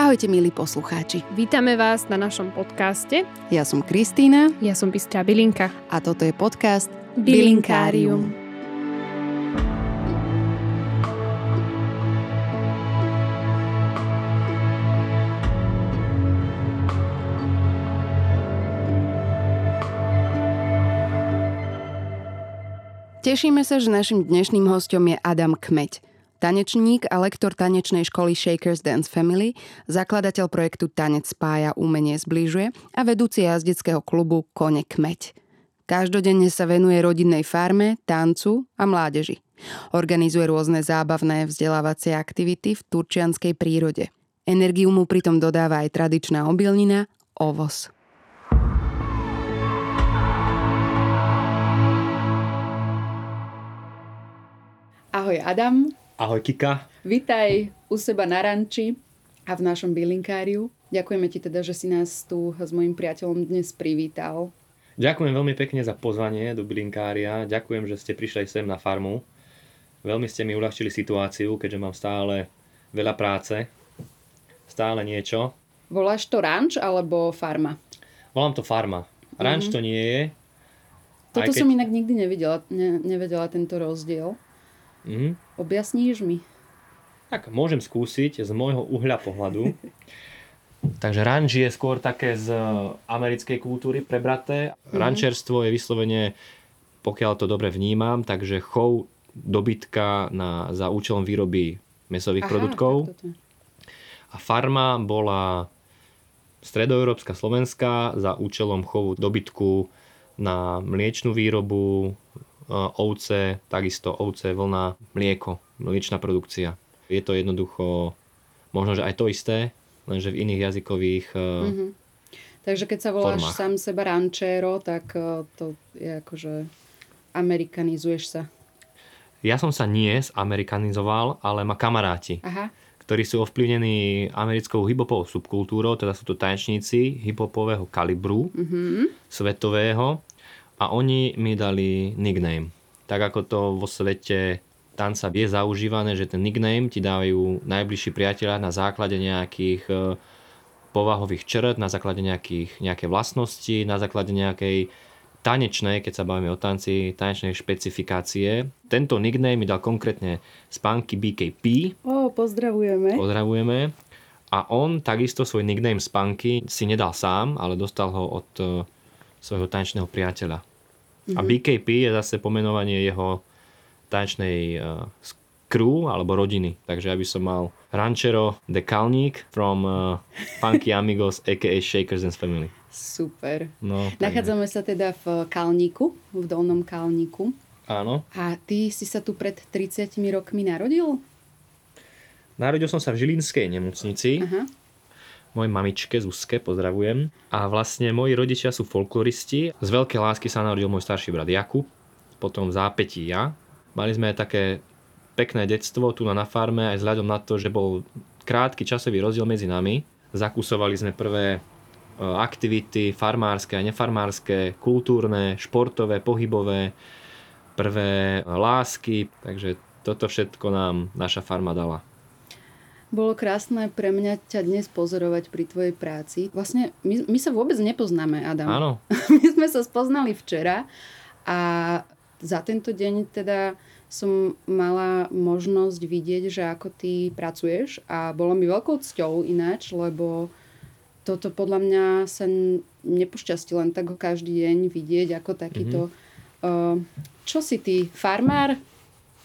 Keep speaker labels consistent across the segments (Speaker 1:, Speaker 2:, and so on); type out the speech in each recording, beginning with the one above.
Speaker 1: Ahojte milí poslucháči.
Speaker 2: Vítame vás na našom podcaste.
Speaker 1: Ja som Kristína.
Speaker 2: Ja som Bystrá Bilinka.
Speaker 1: A toto je podcast
Speaker 2: Bilinkárium. Bilinkárium.
Speaker 1: Tešíme sa, že našim dnešným hostom je Adam Kmeď. Tanečník a lektor tanečnej školy Shakers Dance Family, zakladateľ projektu Tanec spája umenie zbližuje a vedúci jazdeckého klubu Kone Kmeď. Každodenne sa venuje rodinnej farme, tancu a mládeži. Organizuje rôzne zábavné vzdelávacie aktivity v turčianskej prírode. Energiu mu pritom dodáva aj tradičná obilnina, ovoz. Ahoj Adam.
Speaker 3: Ahoj Kika.
Speaker 1: Vítaj u seba na ranči a v našom bylinkáriu. Ďakujeme ti teda, že si nás tu s mojim priateľom dnes privítal.
Speaker 3: Ďakujem veľmi pekne za pozvanie do bylinkária. Ďakujem, že ste prišli sem na farmu. Veľmi ste mi uľahčili situáciu, keďže mám stále veľa práce. Stále niečo.
Speaker 1: Voláš to ranč alebo farma?
Speaker 3: Volám to farma. Ranč mm-hmm. to nie je.
Speaker 1: Toto keď... som inak nikdy nevidela, ne, nevedela tento rozdiel. Mm. Objasníš mi?
Speaker 3: Tak môžem skúsiť z môjho uhľa pohľadu. Takže ranč je skôr také z americkej kultúry prebraté. Mm. Rančerstvo je vyslovene, pokiaľ to dobre vnímam, takže chov dobytka na, za účelom výroby mesových Aha, produktov. A farma bola stredoeurópska, slovenská za účelom chovu dobytku na mliečnú výrobu, ovce, takisto ovce, vlna, mlieko, mliečná produkcia. Je to jednoducho možno, že aj to isté, lenže v iných jazykových mm-hmm.
Speaker 1: Takže keď sa voláš formách. sám seba rančero, tak to je akože amerikanizuješ sa.
Speaker 3: Ja som sa nie zamerikanizoval, ale má kamaráti, Aha. ktorí sú ovplyvnení americkou hiphopovou subkultúrou, teda sú to tanečníci hiphopového kalibru, mm-hmm. svetového a oni mi dali nickname. Tak ako to vo svete tanca je zaužívané, že ten nickname ti dávajú najbližší priateľa na základe nejakých e, povahových črt, na základe nejakých, nejaké vlastnosti, na základe nejakej tanečnej, keď sa bavíme o tanci, tanečnej špecifikácie. Tento nickname mi dal konkrétne spánky BKP.
Speaker 1: O, pozdravujeme.
Speaker 3: Pozdravujeme. A on takisto svoj nickname Spanky si nedal sám, ale dostal ho od e, svojho tanečného priateľa. Mm-hmm. A BKP je zase pomenovanie jeho tanečnej uh, crew alebo rodiny. Takže aby som mal Ranchero de Kalník from uh, Funky Amigos aka Shakers and Family.
Speaker 1: Super. No, Nachádzame sa teda v Kalníku, v Dolnom Kalníku.
Speaker 3: Áno.
Speaker 1: A ty si sa tu pred 30 rokmi narodil?
Speaker 3: Narodil som sa v Žilinskej nemocnici. Aha mojej mamičke Zuzke, pozdravujem. A vlastne moji rodičia sú folkloristi. Z veľkej lásky sa narodil môj starší brat Jakub, potom v ja. Mali sme aj také pekné detstvo tu na farme, aj vzhľadom na to, že bol krátky časový rozdiel medzi nami. Zakusovali sme prvé e, aktivity farmárske a nefarmárske, kultúrne, športové, pohybové, prvé lásky, takže toto všetko nám naša farma dala.
Speaker 1: Bolo krásne pre mňa ťa dnes pozorovať pri tvojej práci. Vlastne my, my sa vôbec nepoznáme, Adam.
Speaker 3: Áno.
Speaker 1: My sme sa spoznali včera a za tento deň teda som mala možnosť vidieť, že ako ty pracuješ a bolo mi veľkou cťou ináč, lebo toto podľa mňa sa nepošťastí len tak ho každý deň vidieť ako takýto. Mm-hmm. Uh, čo si ty? Farmár?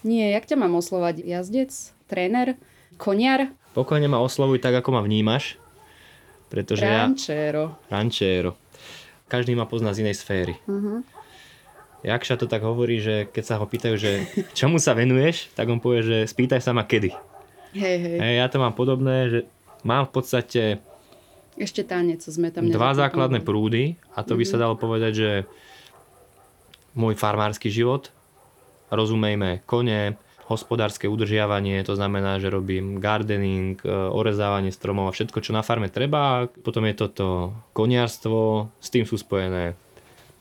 Speaker 1: Nie, jak ťa mám oslovať? Jazdec? Tréner? Koniar?
Speaker 3: Pokojne ma oslovuj tak, ako ma vnímaš. Pretože
Speaker 1: Rančero.
Speaker 3: Ja... Rančero. Každý ma pozná z inej sféry. Uh-huh. Jakša to tak hovorí, že keď sa ho pýtajú, že čomu sa venuješ, tak on povie, že spýtaj sa ma kedy.
Speaker 1: Hej, hej.
Speaker 3: hej ja to mám podobné, že mám v podstate
Speaker 1: ešte tanec sme tam
Speaker 3: Dva základné prúdy a to by mm-hmm. sa dalo povedať, že môj farmársky život, rozumejme kone, hospodárske udržiavanie, to znamená, že robím gardening, e, orezávanie stromov a všetko, čo na farme treba. Potom je toto koniarstvo, s tým sú spojené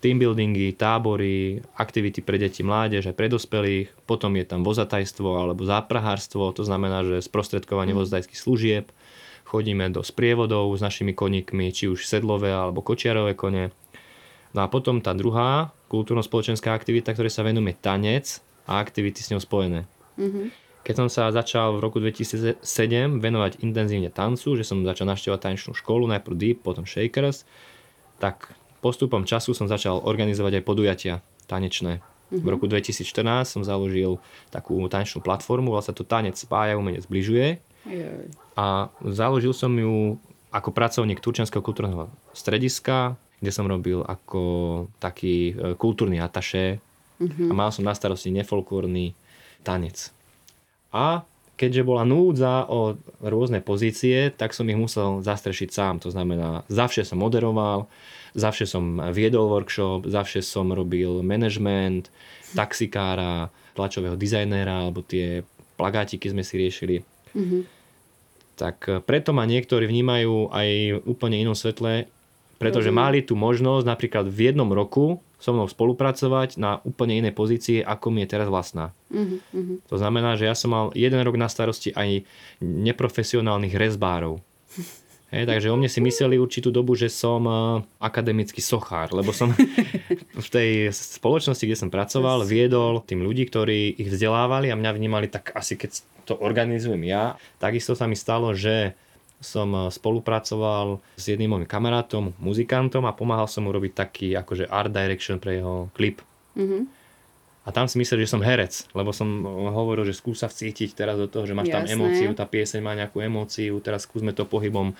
Speaker 3: team buildingy, tábory, aktivity pre deti, mládež aj pre dospelých. Potom je tam vozatajstvo alebo záprahárstvo, to znamená, že sprostredkovanie mm. vozatajských služieb, chodíme do sprievodov s našimi koníkmi, či už sedlové alebo kočiarové kone. No a potom tá druhá kultúrno-spoločenská aktivita, ktorá sa venuje tanec a aktivity s ňou spojené. Mm-hmm. Keď som sa začal v roku 2007 venovať intenzívne tancu, že som začal naštevovať tanečnú školu, najprv Deep, potom Shakers, tak postupom času som začal organizovať aj podujatia tanečné. Mm-hmm. V roku 2014 som založil takú tanečnú platformu, volá sa to Tanec spája, umenie zbližuje. Jej. A založil som ju ako pracovník Turčianského kultúrneho strediska, kde som robil ako taký e, kultúrny ataše mm-hmm. a mal som na starosti nefolklórny tanec. A keďže bola núdza o rôzne pozície, tak som ich musel zastrešiť sám. To znamená, zavše som moderoval, zavše som viedol workshop, zavše som robil management, taxikára, tlačového dizajnéra, alebo tie plagátiky sme si riešili. Mm-hmm. Tak preto ma niektorí vnímajú aj úplne inom svetle, pretože mali tú možnosť napríklad v jednom roku so mnou spolupracovať na úplne inej pozícii, ako mi je teraz vlastná. Mm-hmm. To znamená, že ja som mal jeden rok na starosti aj neprofesionálnych rezbárov. Hej, takže o mne si mysleli určitú dobu, že som uh, akademický sochár, lebo som v tej spoločnosti, kde som pracoval, viedol tým ľudí, ktorí ich vzdelávali a mňa vnímali tak asi keď to organizujem ja. Takisto sa mi stalo, že som spolupracoval s jedným môjim kamarátom, muzikantom a pomáhal som mu robiť taký akože art direction pre jeho klip. Mm-hmm. A tam si myslel, že som herec, lebo som hovoril, že skúsa vcítiť teraz do toho, že máš Jasné. tam emóciu, tá pieseň má nejakú emóciu, teraz skúsme to pohybom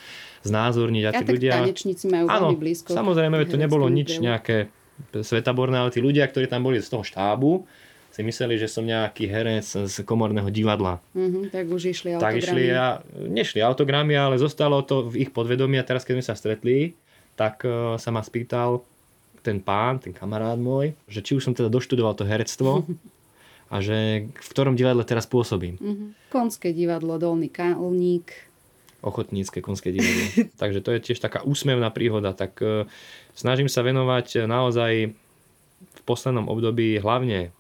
Speaker 3: znázorniť. A
Speaker 1: ja, tí ľudia... tanečníci majú
Speaker 3: Áno,
Speaker 1: veľmi blízko.
Speaker 3: samozrejme, to nebolo nič nejaké svetaborné, ale tí ľudia, ktorí tam boli z toho štábu, si mysleli, že som nejaký herec z komorného divadla.
Speaker 1: Mm-hmm, tak už išli autogramy.
Speaker 3: Tak išli a, nešli autogramy, ale zostalo to v ich podvedomí a teraz, keď sme sa stretli, tak uh, sa ma spýtal, ten pán, ten kamarát môj, že či už som teda doštudoval to herectvo a že v ktorom divadle teraz pôsobím.
Speaker 1: Mm-hmm. Konské divadlo, Dolný Kalník.
Speaker 3: Ochotnícke konské divadlo. Takže to je tiež taká úsmevná príhoda. Tak uh, snažím sa venovať naozaj v poslednom období hlavne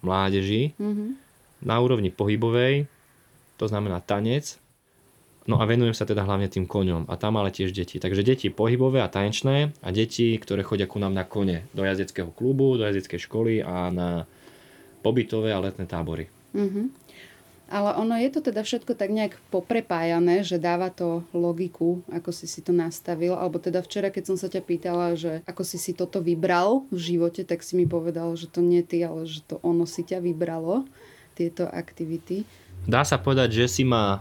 Speaker 3: mládeži mm-hmm. na úrovni pohybovej, to znamená tanec, No a venujem sa teda hlavne tým koňom a tam ale tiež deti. Takže deti pohybové a tanečné a deti, ktoré chodia ku nám na kone do jazdeckého klubu, do jazdeckej školy a na pobytové a letné tábory. Mm-hmm.
Speaker 1: Ale ono je to teda všetko tak nejak poprepájané, že dáva to logiku, ako si si to nastavil. Alebo teda včera, keď som sa ťa pýtala, že ako si si toto vybral v živote, tak si mi povedal, že to nie ty, ale že to ono si ťa vybralo, tieto aktivity.
Speaker 3: Dá sa povedať, že si ma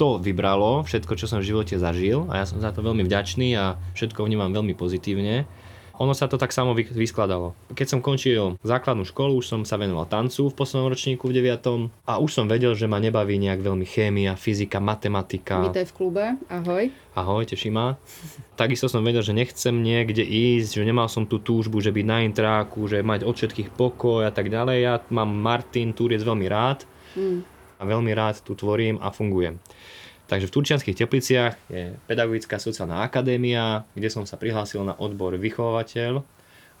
Speaker 3: to vybralo, všetko, čo som v živote zažil a ja som za to veľmi vďačný a všetko vnímam veľmi pozitívne. Ono sa to tak samo vyskladalo. Keď som končil základnú školu, už som sa venoval tancu v poslednom ročníku v 9. a už som vedel, že ma nebaví nejak veľmi chémia, fyzika, matematika.
Speaker 1: Vítaj v klube, ahoj.
Speaker 3: Ahoj, teší ma. Takisto som vedel, že nechcem niekde ísť, že nemal som tú túžbu, že byť na intráku, že mať od všetkých pokoj a tak ďalej. Ja mám Martin Túriec veľmi rád mm. a veľmi rád tu tvorím a fungujem. Takže v Turčianských tepliciach je Pedagogická sociálna akadémia, kde som sa prihlásil na odbor vychovateľ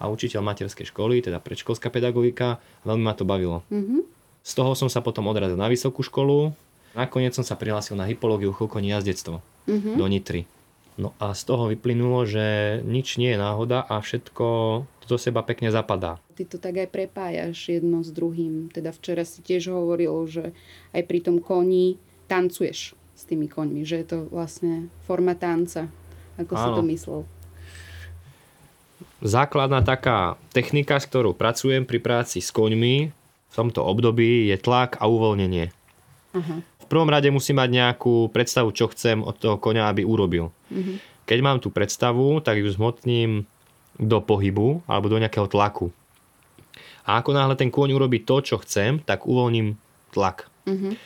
Speaker 3: a učiteľ materskej školy, teda predškolská pedagogika. Veľmi ma to bavilo. Mm-hmm. Z toho som sa potom odrazil na vysokú školu. Nakoniec som sa prihlásil na hypológiu chulkoní jazdectvo mm-hmm. do Nitry. No a z toho vyplynulo, že nič nie je náhoda a všetko do seba pekne zapadá.
Speaker 1: Ty to tak aj prepájaš jedno s druhým. Teda včera si tiež hovoril, že aj pri tom koni tancuješ s tými koňmi, že je to vlastne forma tanca, ako Áno. si to myslel.
Speaker 3: Základná taká technika, s ktorou pracujem pri práci s koňmi v tomto období je tlak a uvoľnenie. Uh-huh. V prvom rade musím mať nejakú predstavu, čo chcem od toho koňa, aby urobil. Uh-huh. Keď mám tú predstavu, tak ju zmotním do pohybu alebo do nejakého tlaku. A ako náhle ten kôň urobí to, čo chcem, tak uvoľním tlak. Uh-huh.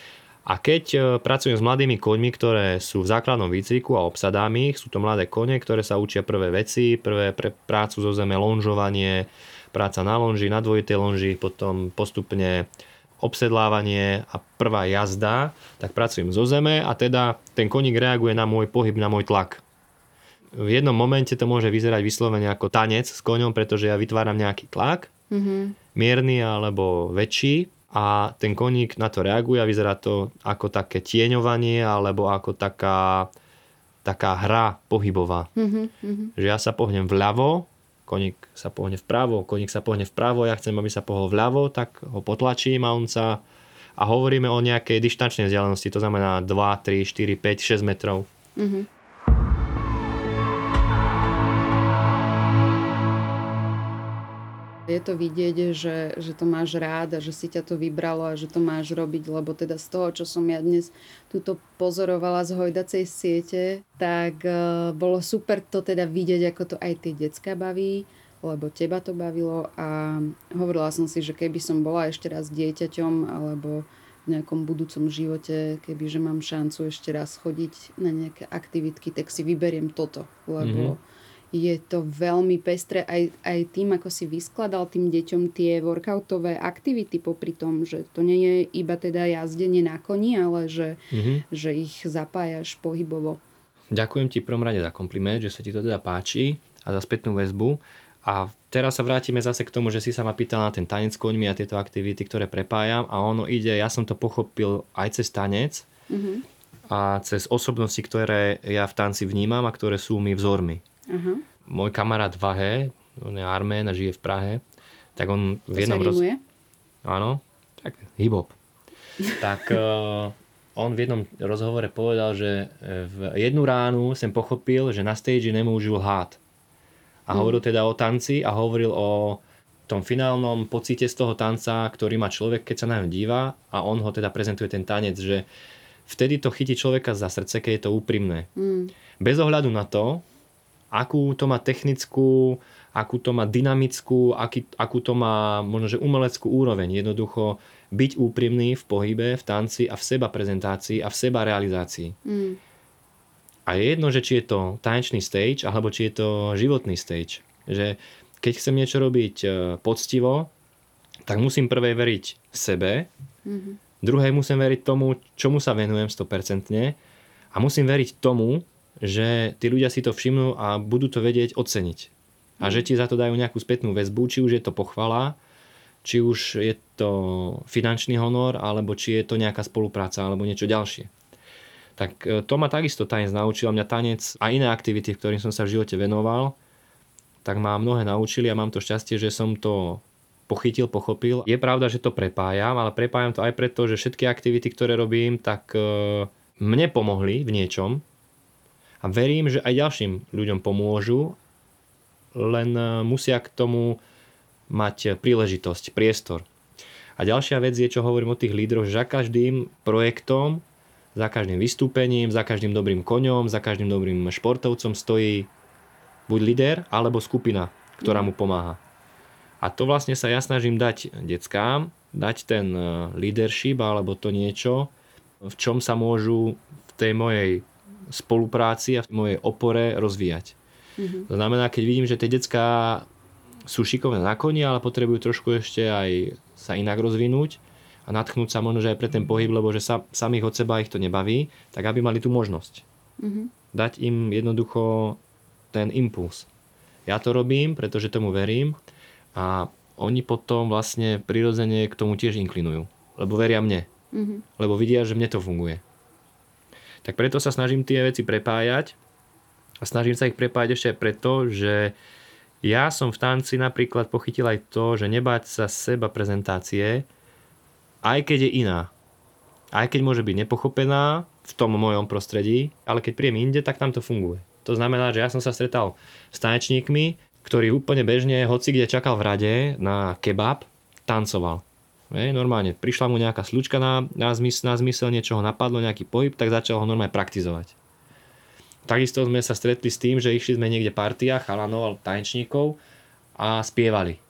Speaker 3: A keď e, pracujem s mladými koňmi, ktoré sú v základnom výcviku a obsadám ich, sú to mladé kone, ktoré sa učia prvé veci, prvé pre prácu zo zeme, lonžovanie, práca na lonži, na dvojitej lonži, potom postupne obsedlávanie a prvá jazda, tak pracujem zo zeme a teda ten koník reaguje na môj pohyb, na môj tlak. V jednom momente to môže vyzerať vyslovene ako tanec s koňom, pretože ja vytváram nejaký tlak, mm-hmm. mierny alebo väčší a ten koník na to reaguje a vyzerá to ako také tieňovanie alebo ako taká taká hra pohybová.
Speaker 1: Mhm,
Speaker 3: Že ja sa pohnem vľavo, koník sa pohne vpravo, koník sa pohne vpravo, ja chcem, aby sa pohol vľavo, tak ho potlačím a on sa... A hovoríme o nejakej dištančnej vzdialenosti, to znamená 2, 3, 4, 5, 6 metrov.
Speaker 1: mhm. Je to vidieť, že, že to máš rád a že si ťa to vybralo a že to máš robiť, lebo teda z toho, čo som ja dnes túto pozorovala z hojdacej siete, tak uh, bolo super to teda vidieť, ako to aj tie decka baví, lebo teba to bavilo a hovorila som si, že keby som bola ešte raz dieťaťom alebo v nejakom budúcom živote, kebyže mám šancu ešte raz chodiť na nejaké aktivitky, tak si vyberiem toto, lebo mm-hmm je to veľmi pestré aj, aj tým, ako si vyskladal tým deťom tie workoutové aktivity popri tom, že to nie je iba teda jazdenie na koni, ale že,
Speaker 3: Mhm.
Speaker 1: že ich zapájaš pohybovo.
Speaker 3: Ďakujem ti prvom rade za kompliment, že sa ti to teda páči a za spätnú väzbu. A teraz sa vrátime zase k tomu, že si sa ma pýtal na ten tanec s koňmi a tieto aktivity, ktoré prepájam a ono ide, ja som to pochopil aj cez tanec
Speaker 1: Uh-huh.
Speaker 3: a cez osobnosti, ktoré ja v tanci vnímam a ktoré sú mi vzormi.
Speaker 1: Aha.
Speaker 3: Môj kamarát Vahe, on je Armén a žije v Prahe, tak on v jednom roz... Áno, tak hip-hop. tak uh, on v jednom rozhovore povedal, že eh, v jednu ránu som pochopil, že na stage nemôžu lhát. A
Speaker 1: Mhm.
Speaker 3: hovoril teda o tanci a hovoril o tom finálnom pocite z toho tanca, ktorý má človek, keď sa na ňo díva a on ho teda prezentuje ten tanec, že vtedy to chytí človeka za srdce, keď je to úprimné.
Speaker 1: Mm.
Speaker 3: Bez ohľadu na to, akú to má technickú, akú to má dynamickú, aký, akú to má možno, že umeleckú úroveň. Jednoducho byť úprimný v pohybe, v tanci a v seba prezentácii a v seba realizácii.
Speaker 1: Mm.
Speaker 3: A je jedno, že či je to tanečný stage, alebo či je to životný stage. Že keď chcem niečo robiť e, poctivo, tak musím prvej veriť sebe,
Speaker 1: Mhm.
Speaker 3: druhej musím veriť tomu, čomu sa venujem 100% a musím veriť tomu, že tí ľudia si to všimnú a budú to vedieť oceniť. A že ti za to dajú nejakú spätnú väzbu, či už je to pochvala, či už je to finančný honor, alebo či je to nejaká spolupráca, alebo niečo ďalšie. Tak e, to ma takisto tanec naučil, mňa tanec a iné aktivity, ktorým som sa v živote venoval, tak ma mnohé naučili a mám to šťastie, že som to pochytil, pochopil. Je pravda, že to prepájam, ale prepájam to aj preto, že všetky aktivity, ktoré robím, tak e, mne pomohli v niečom a verím, že aj ďalším ľuďom pomôžu, len e, musia k tomu mať príležitosť, priestor. A ďalšia vec je, čo hovorím o tých lídroch, že za každým projektom, za každým vystúpením, za každým dobrým koňom, za každým dobrým športovcom stojí buď líder, alebo skupina, ktorá mu pomáha. A to vlastne sa ja snažím dať deckám, dať ten e, leadership alebo to niečo, v čom sa môžu v tej mojej spolupráci a v mojej opore rozvíjať.
Speaker 1: Mhm.
Speaker 3: To znamená, keď vidím, že tie decká sú šikovné na koni, ale potrebujú trošku ešte aj sa inak rozvinúť a natchnúť sa možno, že aj pre ten pohyb, lebo že sa, samých od seba ich to nebaví, tak aby mali tú možnosť.
Speaker 1: Mhm.
Speaker 3: Dať im jednoducho ten impuls. Ja to robím, pretože tomu verím a oni potom vlastne prirodzene k tomu tiež inklinujú. Lebo veria mne.
Speaker 1: Mhm.
Speaker 3: Lebo vidia, že mne to funguje. Tak preto sa snažím tie veci prepájať a snažím sa ich prepájať ešte aj preto, že ja som v tanci napríklad pochytil aj to, že nebať sa seba prezentácie, aj keď je iná. Aj keď môže byť nepochopená v tom mojom prostredí, ale keď príjem inde, tak tam to funguje. To znamená, že ja som sa stretal s tanečníkmi, ktorý úplne bežne, hoci kde čakal v rade na kebab, tancoval. Normálne, prišla mu nejaká slučka na, na, zmysel, na zmysel, niečo ho napadlo, nejaký pohyb, tak začal ho normálne praktizovať. Takisto sme sa stretli s tým, že išli sme niekde partia chalanov alebo tanečníkov a spievali.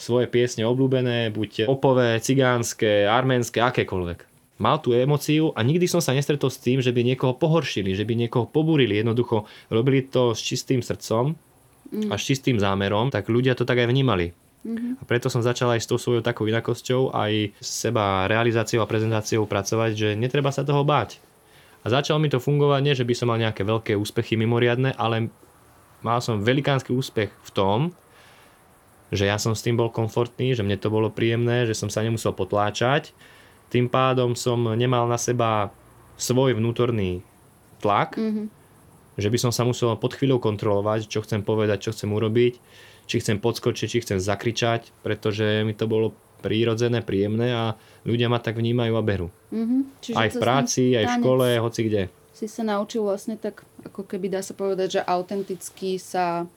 Speaker 3: Svoje piesne obľúbené, buď opové, cigánske, arménske, akékoľvek. Mal tú emociu a nikdy som sa nestretol s tým, že by niekoho pohoršili, že by niekoho pobúrili. Jednoducho robili to s čistým srdcom a s čistým zámerom, tak ľudia to tak aj vnímali. A preto som začal aj s tou svojou takou inakosťou, aj s seba realizáciou a prezentáciou pracovať, že netreba sa toho báť. A začalo mi to fungovať, nie že by som mal nejaké veľké úspechy mimoriadne, ale mal som velikánsky úspech v tom, že ja som s tým bol komfortný, že mne to bolo príjemné, že som sa nemusel potláčať. Tým pádom som nemal na seba svoj vnútorný tlak
Speaker 1: Mhm.
Speaker 3: že by som sa musel pod chvíľou kontrolovať, čo chcem povedať, čo chcem urobiť, či chcem podskočiť, či chcem zakričať, pretože mi to bolo prírodzené, príjemné a ľudia ma tak vnímajú a berú.
Speaker 1: Mm-hmm.
Speaker 3: Čiže aj v práci, aj v škole, hoci kde.
Speaker 1: Si sa naučil vlastne tak, ako keby dá sa povedať, že autenticky sa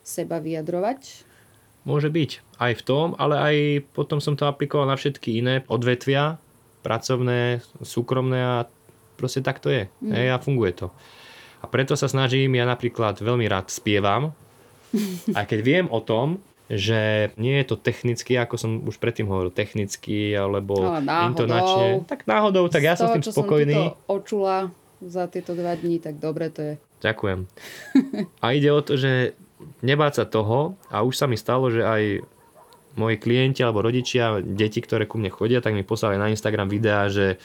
Speaker 1: seba vyjadrovať?
Speaker 3: Môže byť aj v tom, ale aj potom som to aplikoval na všetky iné odvetvia, pracovné, súkromné a proste tak to je. Mm. Hej, a funguje to. A preto sa snažím, ja napríklad veľmi rád spievam, aj keď viem o tom, že nie je to technicky, ako som už predtým hovoril, technicky alebo no, intonačne. Tak náhodou, tak ja som s tým spokojný.
Speaker 1: Som očula za tieto dva dní, tak dobre to je.
Speaker 3: Ďakujem. A ide o to, že nebáť sa toho a už sa mi stalo, že aj moji klienti alebo rodičia, deti, ktoré ku mne chodia, tak mi poslali na Instagram videá, že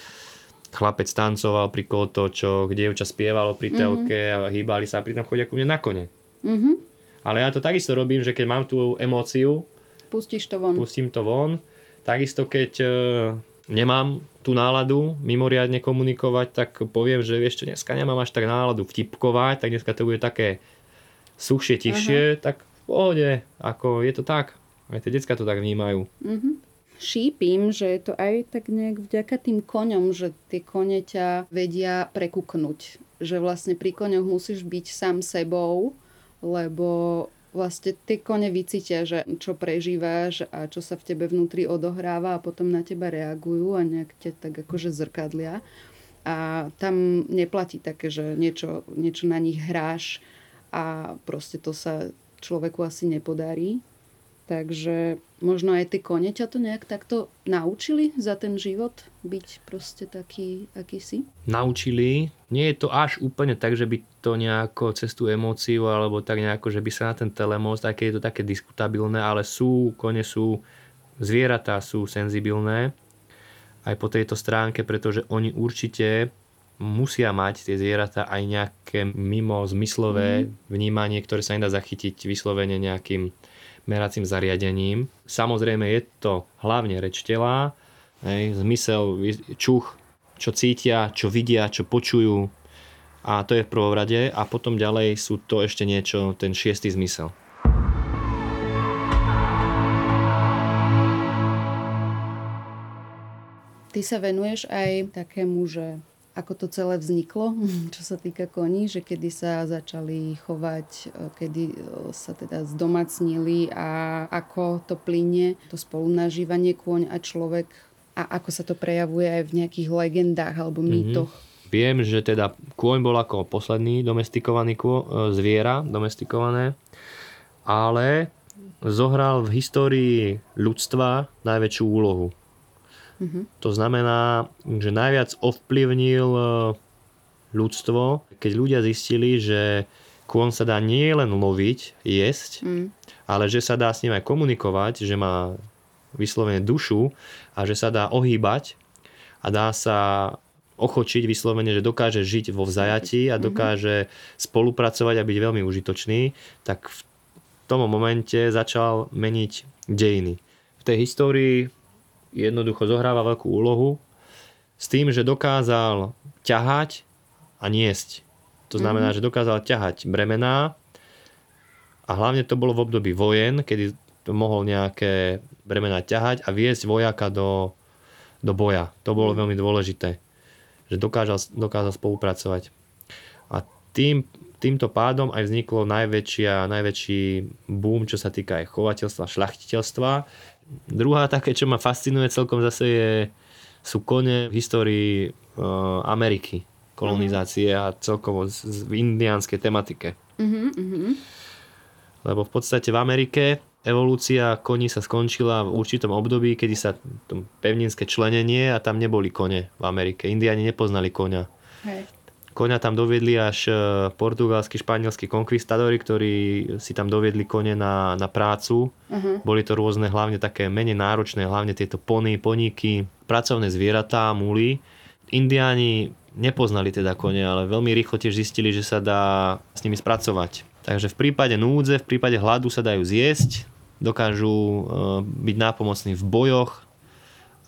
Speaker 3: chlapec tancoval pri kolotočoch, dievča spievalo pri telke mm-hmm. a hýbali sa a pritom chodia ku mne na kone. Mm-hmm. Ale ja to takisto robím, že keď mám tú emóciu,
Speaker 1: Pustíš to von.
Speaker 3: pustím to von. Takisto keď e, nemám tú náladu mimoriadne komunikovať, tak poviem, že vieš čo, dneska nemám až tak náladu vtipkovať, tak dneska to bude také suchšie, tichšie, uh-huh. tak v pohode, ako je to tak. Aj tie decka to tak vnímajú. Uh-huh.
Speaker 1: Šípim, že je to aj tak nejak vďaka tým koňom, že tie kone ťa vedia prekuknúť. Že vlastne pri koňoch musíš byť sám sebou, lebo vlastne tie kone vycítia, že čo prežíváš a čo sa v tebe vnútri odohráva a potom na teba reagujú a nejak ťa tak akože zrkadlia. A tam neplatí také, že niečo, niečo na nich hráš a proste to sa človeku asi nepodarí. Takže možno aj tie kone ťa to nejak takto naučili za ten život byť proste taký, aký si?
Speaker 3: Naučili. Nie je to až úplne tak, že by to nejako cez tú emóciu alebo tak nejako, že by sa na ten telemost, aj keď je to také diskutabilné, ale sú, kone sú, zvieratá sú senzibilné aj po tejto stránke, pretože oni určite musia mať tie zvieratá aj nejaké mimo zmyslové mm. vnímanie, ktoré sa nedá zachytiť vyslovene nejakým meracím zariadením. Samozrejme je to hlavne reč tela, hej, zmysel, čuch, čo cítia, čo vidia, čo počujú a to je v prvom rade a potom ďalej sú to ešte niečo, ten šiestý zmysel.
Speaker 1: Ty sa venuješ aj takému, že ako to celé vzniklo, čo sa týka koní, že kedy sa začali chovať, e, kedy e, sa teda zdomacnili a ako to plynie, to spolunažívanie kôň a človek a ako sa to prejavuje aj v nejakých legendách alebo mhm. mýtoch. Mm-hmm.
Speaker 3: Viem, že teda kôň bol ako posledný domestikovaný kô, e, zviera, domestikované, ale zohral v histórii ľudstva najväčšiu úlohu To znamená, že najviac ovplyvnil e, ľudstvo, keď ľudia zistili, že kôň sa dá nie len loviť, jesť, mm. ale že sa dá s ním aj komunikovať, že má vyslovene dušu a že sa dá ohýbať a dá sa ochočiť vyslovene, že dokáže žiť vo vzajatí a mhm. dokáže mm-hmm. spolupracovať a byť veľmi užitočný, tak v tom momente začal meniť dejiny. V tej histórii jednoducho zohráva veľkú úlohu s tým, že dokázal ťahať a niesť. To znamená, mm-hmm. že dokázal ťahať bremená a hlavne to bolo v období vojen, kedy to mohol nejaké bremená ťahať a viesť vojaka do, do boja. To bolo mm. veľmi dôležité, že dokázal, dokázal spolupracovať. A tým, týmto pádom aj vzniklo najväčšia, najväčší boom, čo sa týka aj chovateľstva, šlachtiteľstva, Druhá také, čo ma fascinuje celkom zase je, sú kone v histórii uh, Ameriky, kolonizácie a celkovo z, z indiánskej tematike. Uh-huh, Lebo v podstate v Amerike evolúcia koní sa skončila v určitom období, kedy sa to pevninské členenie a tam neboli kone v Amerike. Indiáni nepoznali koňa. Hej. Koňa tam doviedli až e, portugalskí, španielskí konkvistadori, ktorí si tam doviedli kone na, na prácu. Uh-huh. Boli to rôzne, hlavne také menej náročné, hlavne tieto pony, poníky, pracovné zvieratá, muly. Indiáni nepoznali teda kone, ale veľmi rýchlo tiež zistili, že sa dá s nimi spracovať. Takže v prípade núdze, v prípade hladu sa dajú zjesť, dokážu e, byť nápomocní v bojoch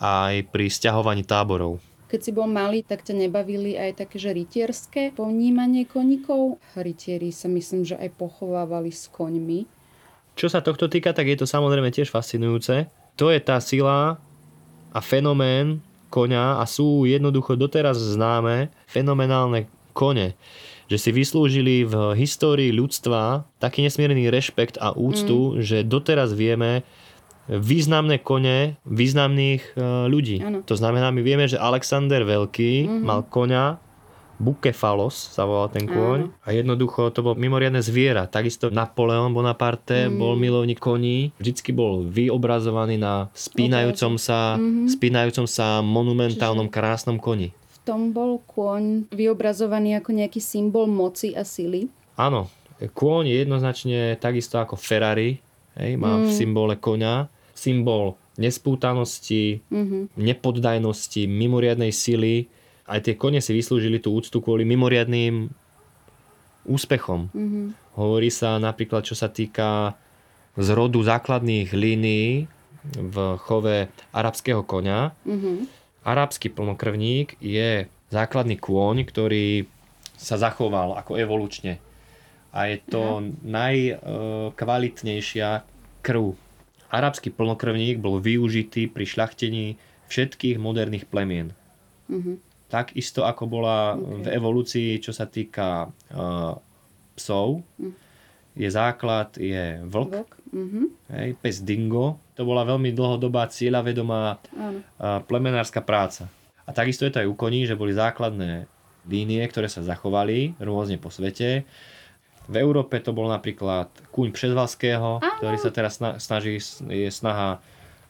Speaker 3: aj pri stiahovaní táborov.
Speaker 1: Keď si bol malý, tak ťa nebavili aj také, že rytierské povnímanie koníkov? Rytieri sa myslím, že aj pochovávali s koňmi.
Speaker 3: Čo sa tohto týka, tak je to samozrejme tiež fascinujúce. To je tá sila a fenomén koňa a sú jednoducho doteraz známe fenomenálne kone, že si vyslúžili v histórii ľudstva taký nesmierny rešpekt a úctu, mm. že doteraz vieme, významné kone významných e, ľudí. Ano. To znamená, my vieme, že Alexander Veľký mm-hmm. mal koňa Bukefalos sa volal ten kôň. Áno. A jednoducho to bol mimoriadne zviera. Takisto Napoleon Bonaparte mm. bol milovník koní. Vždycky bol vyobrazovaný na spínajúcom sa, mm-hmm. spínajúcom sa monumentálnom Čiže... krásnom koni.
Speaker 1: V tom bol kôň vyobrazovaný ako nejaký symbol moci a sily.
Speaker 3: Áno. Kôň je jednoznačne takisto ako Ferrari. Hej, má mm. v symbole koňa. Symbol nespútanosti, mm-hmm. nepoddajnosti, mimoriadnej sily aj tie kone si vyslúžili tú úctu kvôli mimoriadným úspechom. Mm-hmm. Hovorí sa napríklad, čo sa týka zrodu základných línií v chove arabského konia. Mm-hmm. Arabský plnokrvník je základný kôň, ktorý sa zachoval ako evolučne. A je to mm-hmm. najkvalitnejšia krv. Arabský plnokrvník bol využitý pri šľachtení všetkých moderných plemien. Mm-hmm takisto ako bola okay. v evolúcii, čo sa týka uh, psov. Mm. Je základ, je vlk, vlk. Mm-hmm. Hej, pes dingo. To bola veľmi dlhodobá cieľavedomá uh, plemenárska práca. A takisto je to aj u koní, že boli základné línie, ktoré sa zachovali rôzne po svete. V Európe to bol napríklad kúň Přezvalského, ktorý sa teraz snaží, je snaha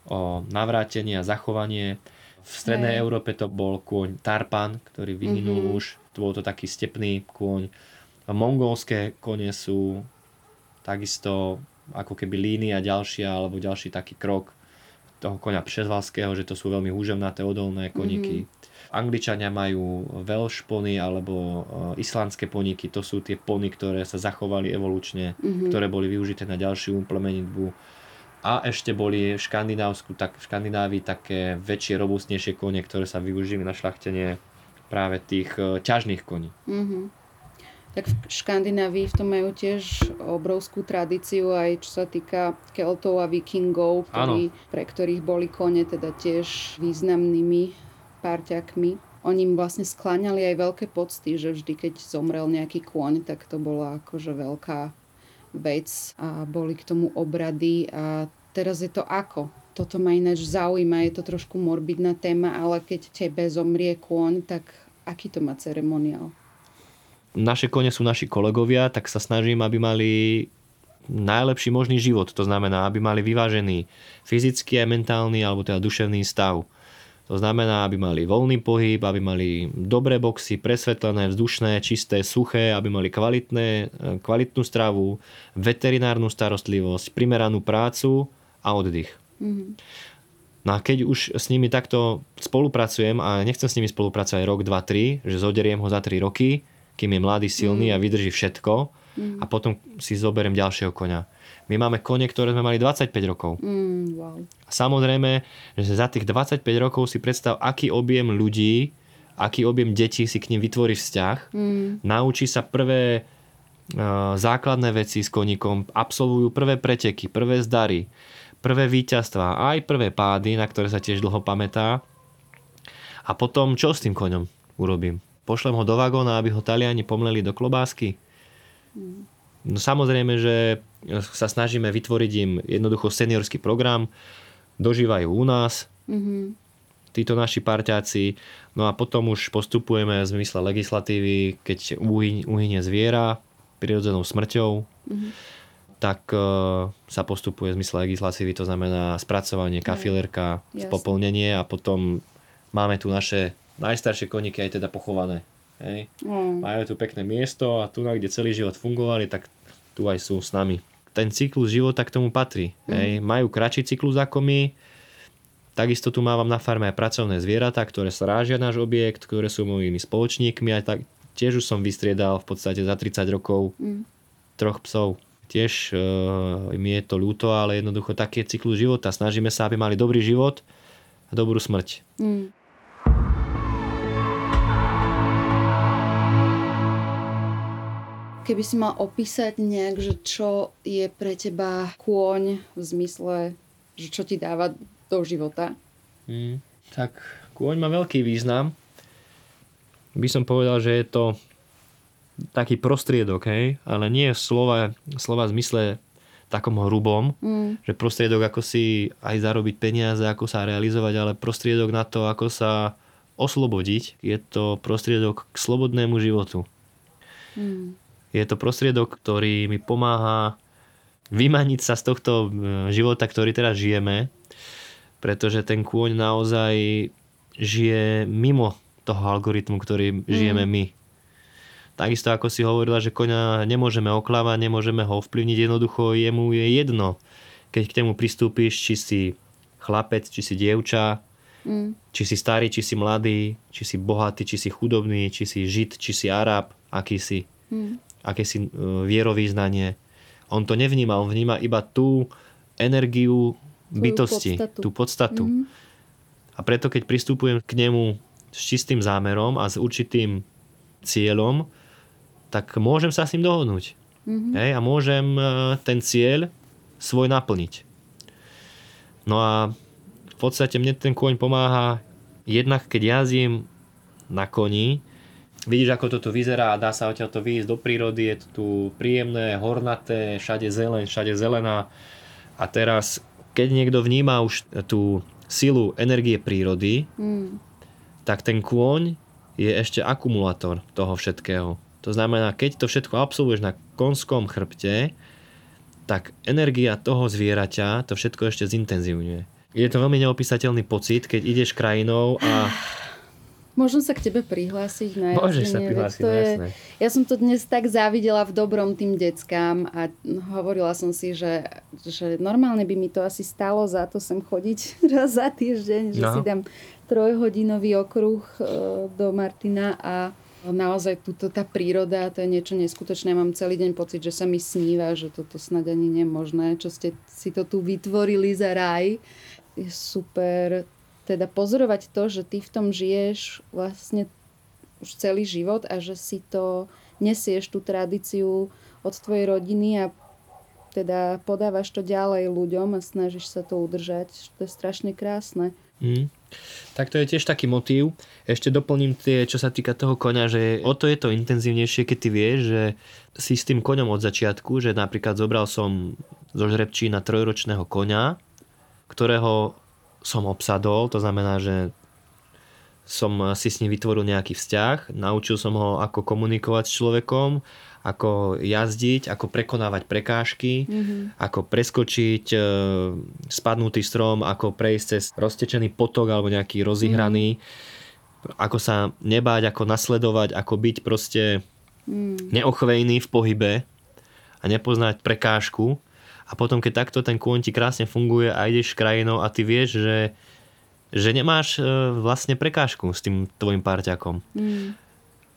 Speaker 3: o navrátenie a zachovanie v strednej Hej. Európe to bol kôň Tarpan, ktorý vyhynul mm-hmm. už. To bol to taký stepný kôň. Mongolské kone sú takisto ako keby línia ďalšia alebo ďalší taký krok toho konia přezvalského, že to sú veľmi húževnaté odolné koníky. Mm-hmm. Angličania majú Welsh pony alebo uh, islandské poníky, to sú tie pony, ktoré sa zachovali evolučne, mm-hmm. ktoré boli využité na ďalšiu plemenitbu a ešte boli v Škandinávsku, tak v Škandinávii také väčšie, robustnejšie kone, ktoré sa využili na šlachtenie práve tých e, ťažných koní. Mm-hmm.
Speaker 1: Tak v Škandinávii v tom majú tiež obrovskú tradíciu aj čo sa týka Keltov a Vikingov, ktorí, pre ktorých boli kone teda tiež významnými párťakmi. Oni im vlastne skláňali aj veľké pocty, že vždy, keď zomrel nejaký kôň, tak to bola akože veľká vec a boli k tomu obrady a teraz je to ako? Toto ma ináč zaujíma, je to trošku morbidná téma, ale keď tebe zomrie kôň, tak aký to má ceremoniál?
Speaker 3: Naše kone sú naši kolegovia, tak sa snažím, aby mali najlepší možný život. To znamená, aby mali vyvážený fyzický a mentálny alebo teda duševný stav. To znamená, aby mali voľný pohyb, aby mali dobré boxy, presvetlené, vzdušné, čisté, suché, aby mali kvalitné, e, kvalitnú stravu, veterinárnu starostlivosť, primeranú prácu a oddych. Mm-hmm. No a keď už s nimi takto spolupracujem a nechcem s nimi spolupracovať rok, dva, tri, že zoderiem ho za tri roky, kým je mladý, silný mm. a vydrží všetko mm. a potom si zoberiem ďalšieho konia. My máme kone, ktoré sme mali 25 rokov. Mm, wow. Samozrejme, že za tých 25 rokov si predstav, aký objem ľudí, aký objem detí si k ním vytvorí vzťah. Mm. Naučí sa prvé uh, základné veci s koníkom, absolvujú prvé preteky, prvé zdary, prvé víťazstva, aj prvé pády, na ktoré sa tiež dlho pamätá. A potom čo s tým koňom urobím? Pošlem ho do vagóna, aby ho Taliani pomleli do klobásky? Mm. No samozrejme, že sa snažíme vytvoriť im jednoducho seniorský program, dožívajú u nás, mm-hmm. títo naši parťáci, no a potom už postupujeme v zmysle legislatívy, keď uhynie zviera prirodzenou smrťou, mm-hmm. tak uh, sa postupuje v zmysle legislatívy, to znamená spracovanie kafilerka, spopolnenie a potom máme tu naše najstaršie koníky aj teda pochované Hej. Mm. Majú tu pekné miesto a tu, kde celý život fungovali, tak tu aj sú s nami. Ten cyklus života k tomu patrí. Mm. Hej. Majú kratší cyklus ako my, takisto tu mávam na farme aj pracovné zvieratá, ktoré strážia náš objekt, ktoré sú mojimi spoločníkmi a tak tiež už som vystriedal v podstate za 30 rokov mm. troch psov. Tiež uh, mi je to ľúto, ale jednoducho taký je cyklus života. Snažíme sa, aby mali dobrý život a dobrú smrť. Mm.
Speaker 1: Keby si mal opísať nejak, že čo je pre teba kôň v zmysle, že čo ti dáva do života?
Speaker 3: Mm, tak kôň má veľký význam. By som povedal, že je to taký prostriedok, hej? ale nie slova, slova v zmysle takom hrubom, mm. že prostriedok ako si aj zarobiť peniaze, ako sa realizovať, ale prostriedok na to, ako sa oslobodiť. Je to prostriedok k slobodnému životu. Mm. Je to prostriedok, ktorý mi pomáha vymaniť sa z tohto e, života, ktorý teraz žijeme, pretože ten kôň naozaj žije mimo toho algoritmu, ktorý žijeme mm. my. Takisto ako si hovorila, že koňa nemôžeme oklávať, nemôžeme ho ovplyvniť, jednoducho jemu je jedno, keď k nemu pristúpiš, či si chlapec, či si dievča, mm. či si starý, či si mladý, či si bohatý, či si chudobný, či si žid, či si arab, aký si, mm. Aké si uh, vierovýznanie. On to nevníma, on vníma iba tú energiu bytosti, podstatu. tú podstatu. Mm. A preto, keď pristupujem k nemu s čistým zámerom a s určitým cieľom, tak môžem sa s ním dohodnúť. Mm-hmm. Hej, a môžem e, ten cieľ svoj naplniť. No a v podstate mne ten kôň pomáha jednak keď jazdím na koni, vidíš ako to tu vyzerá a dá sa odtiaľ to vyjsť do prírody, je to tu príjemné, hornaté, všade zelen, všade zelená. A teraz, keď niekto vníma už tú silu energie prírody, mm. tak ten kôň je ešte akumulátor toho všetkého. To znamená, keď to všetko absolvuješ na konskom chrbte, tak energia toho zvieraťa to všetko ešte zintenzívňuje. Je to veľmi neopísateľný pocit, keď ideš krajinou a
Speaker 1: Môžem sa k tebe prihlásiť na
Speaker 3: Môžeš sa prihlásiť, to je, jasné.
Speaker 1: Ja som to dnes tak závidela v dobrom tým deckám a hovorila som si, že, že normálne by mi to asi stalo za to sem chodiť raz za týždeň, že no. si dám trojhodinový okruh e, do Martina a naozaj túto tá príroda, to je niečo neskutočné. Ja mám celý deň pocit, že sa mi sníva, že toto snad ani nemožné, čo ste si to tu vytvorili za raj. Je super teda pozorovať to, že ty v tom žiješ vlastne už celý život a že si to nesieš tú tradíciu od tvojej rodiny a teda podávaš to ďalej ľuďom a snažíš sa to udržať. To je strašne krásne. Mm.
Speaker 3: Tak to je tiež taký motív. Ešte doplním tie, čo sa týka toho koňa, že o to je to intenzívnejšie, keď ty vieš, že si s tým koňom od začiatku, že napríklad zobral som zo žrebčína trojročného koňa, ktorého som obsadol, to znamená, že som si s ním vytvoril nejaký vzťah, naučil som ho, ako komunikovať s človekom, ako jazdiť, ako prekonávať prekážky, mm-hmm. ako preskočiť e, spadnutý strom, ako prejsť cez roztečený potok alebo nejaký rozihraný, mm-hmm. ako sa nebáť, ako nasledovať, ako byť proste mm. neochvejný v pohybe a nepoznať prekážku. A potom, keď takto ten kôň ti krásne funguje a ideš krajinou a ty vieš, že, že nemáš e, vlastne prekážku s tým tvojim párťakom. Mm.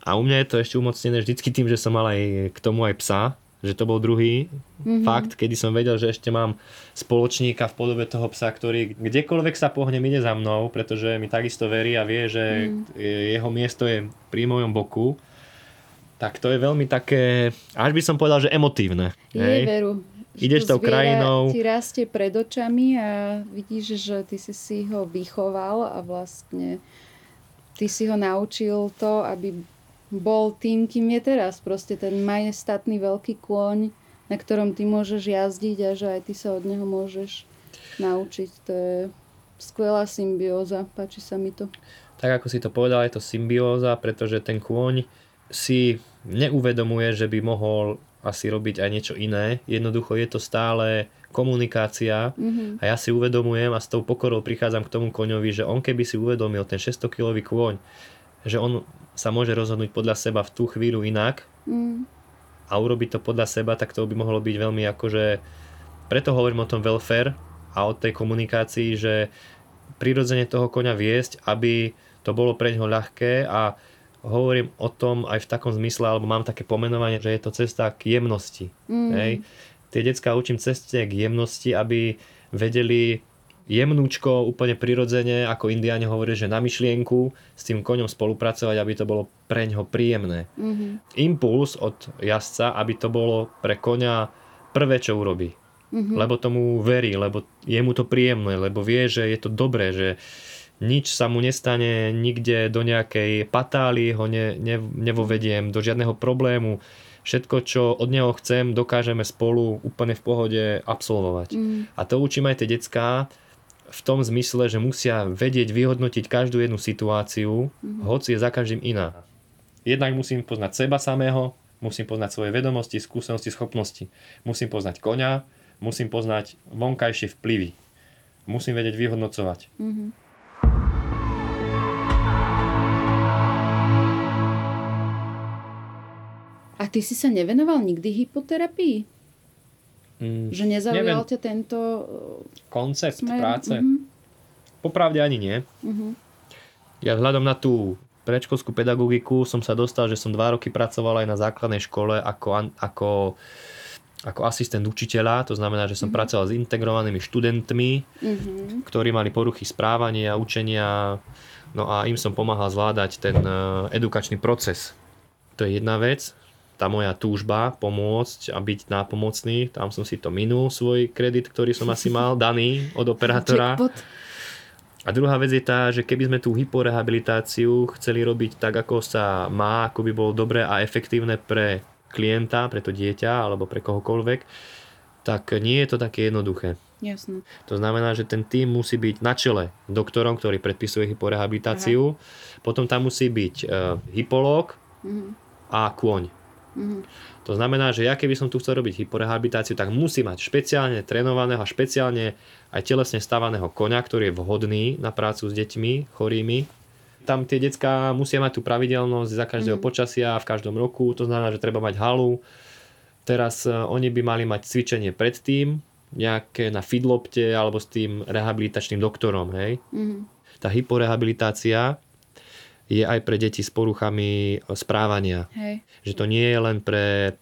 Speaker 3: A u mňa je to ešte umocnené vždycky tým, že som mal aj k tomu aj psa, že to bol druhý mm-hmm. fakt, kedy som vedel, že ešte mám spoločníka v podobe toho psa, ktorý kdekoľvek sa pohnem ide za mnou, pretože mi takisto verí a vie, že mm. jeho miesto je pri mojom boku. Tak to je veľmi také, až by som povedal, že emotívne.
Speaker 1: Je hej? veru.
Speaker 3: Ideš tou krajinou.
Speaker 1: Ti rastie pred očami a vidíš, že ty si si ho vychoval a vlastne ty si ho naučil to, aby bol tým, kým je teraz. Proste ten majestátny veľký kôň, na ktorom ty môžeš jazdiť a že aj ty sa od neho môžeš naučiť. To je skvelá symbióza. Páči sa mi to.
Speaker 3: Tak ako si to povedal, je to symbióza, pretože ten kôň si neuvedomuje, že by mohol asi robiť aj niečo iné. Jednoducho je to stále komunikácia mm-hmm. a ja si uvedomujem a s tou pokorou prichádzam k tomu koňovi, že on keby si uvedomil ten 600 kilový kôň, že on sa môže rozhodnúť podľa seba v tú chvíľu inak mm. a urobiť to podľa seba, tak to by mohlo byť veľmi akože... Preto hovorím o tom welfare a o tej komunikácii, že prirodzene toho koňa viesť, aby to bolo pre ňoho ľahké a hovorím o tom aj v takom zmysle, alebo mám také pomenovanie, že je to cesta k jemnosti. Mm. Hej. Tie decka učím ceste k jemnosti, aby vedeli jemnúčko, úplne prirodzene, ako indiáni hovorí, že na myšlienku s tým koňom spolupracovať, aby to bolo pre ňoho príjemné. Mm-hmm. Impuls od jazdca, aby to bolo pre koňa prvé, čo urobí. Mm-hmm. Lebo tomu verí, lebo je mu to príjemné, lebo vie, že je to dobré, že nič sa mu nestane nikde do nejakej patály, ho ne, ne, nevovediem do žiadneho problému. Všetko, čo od neho chcem, dokážeme spolu úplne v pohode absolvovať. Mm. A to učím aj tie decká, v tom zmysle, že musia vedieť vyhodnotiť každú jednu situáciu, mm-hmm. hoci je za každým iná. Jednak musím poznať seba samého, musím poznať svoje vedomosti, skúsenosti, schopnosti. Musím poznať koňa, musím poznať vonkajšie vplyvy. Musím vedieť vyhodnocovať. Mm-hmm.
Speaker 1: A ty si sa nevenoval nikdy hypoterapii? Mm, že nezaujal neviem. ťa tento
Speaker 3: uh, koncept smer? práce? Mm-hmm. Popravde ani nie. Mm-hmm. Ja vzhľadom na tú predškolskú pedagogiku som sa dostal, že som dva roky pracoval aj na základnej škole ako, ako, ako asistent učiteľa. To znamená, že som mm-hmm. pracoval s integrovanými študentmi, mm-hmm. ktorí mali poruchy správania, učenia. No a im som pomáhal zvládať ten uh, edukačný proces. To je jedna vec tá moja túžba pomôcť a byť nápomocný, tam som si to minul, svoj kredit, ktorý som asi mal daný od operátora. A druhá vec je tá, že keby sme tú hyporehabilitáciu chceli robiť tak, ako sa má, ako by bolo dobré a efektívne pre klienta, pre to dieťa alebo pre kohokoľvek, tak nie je to také jednoduché.
Speaker 1: Jasne.
Speaker 3: To znamená, že ten tým musí byť na čele doktorom, ktorý predpisuje hyporehabilitáciu. Aha. Potom tam musí byť uh, hypológ uh-huh. a kôň. Mm-hmm. To znamená, že ja keby som tu chcel robiť hyporehabilitáciu, tak musí mať špeciálne trénovaného a špeciálne aj telesne stavaného koňa, ktorý je vhodný na prácu s deťmi chorými. Tam tie decka musia mať tú pravidelnosť za každého mm-hmm. počasia v každom roku, to znamená, že treba mať halu. Teraz uh, oni by mali mať cvičenie predtým, nejaké na fidlopte alebo s tým rehabilitačným doktorom, hej. Mm-hmm. Tá hyporehabilitácia je aj pre deti s poruchami správania. Hej. Že to nie je len pre e,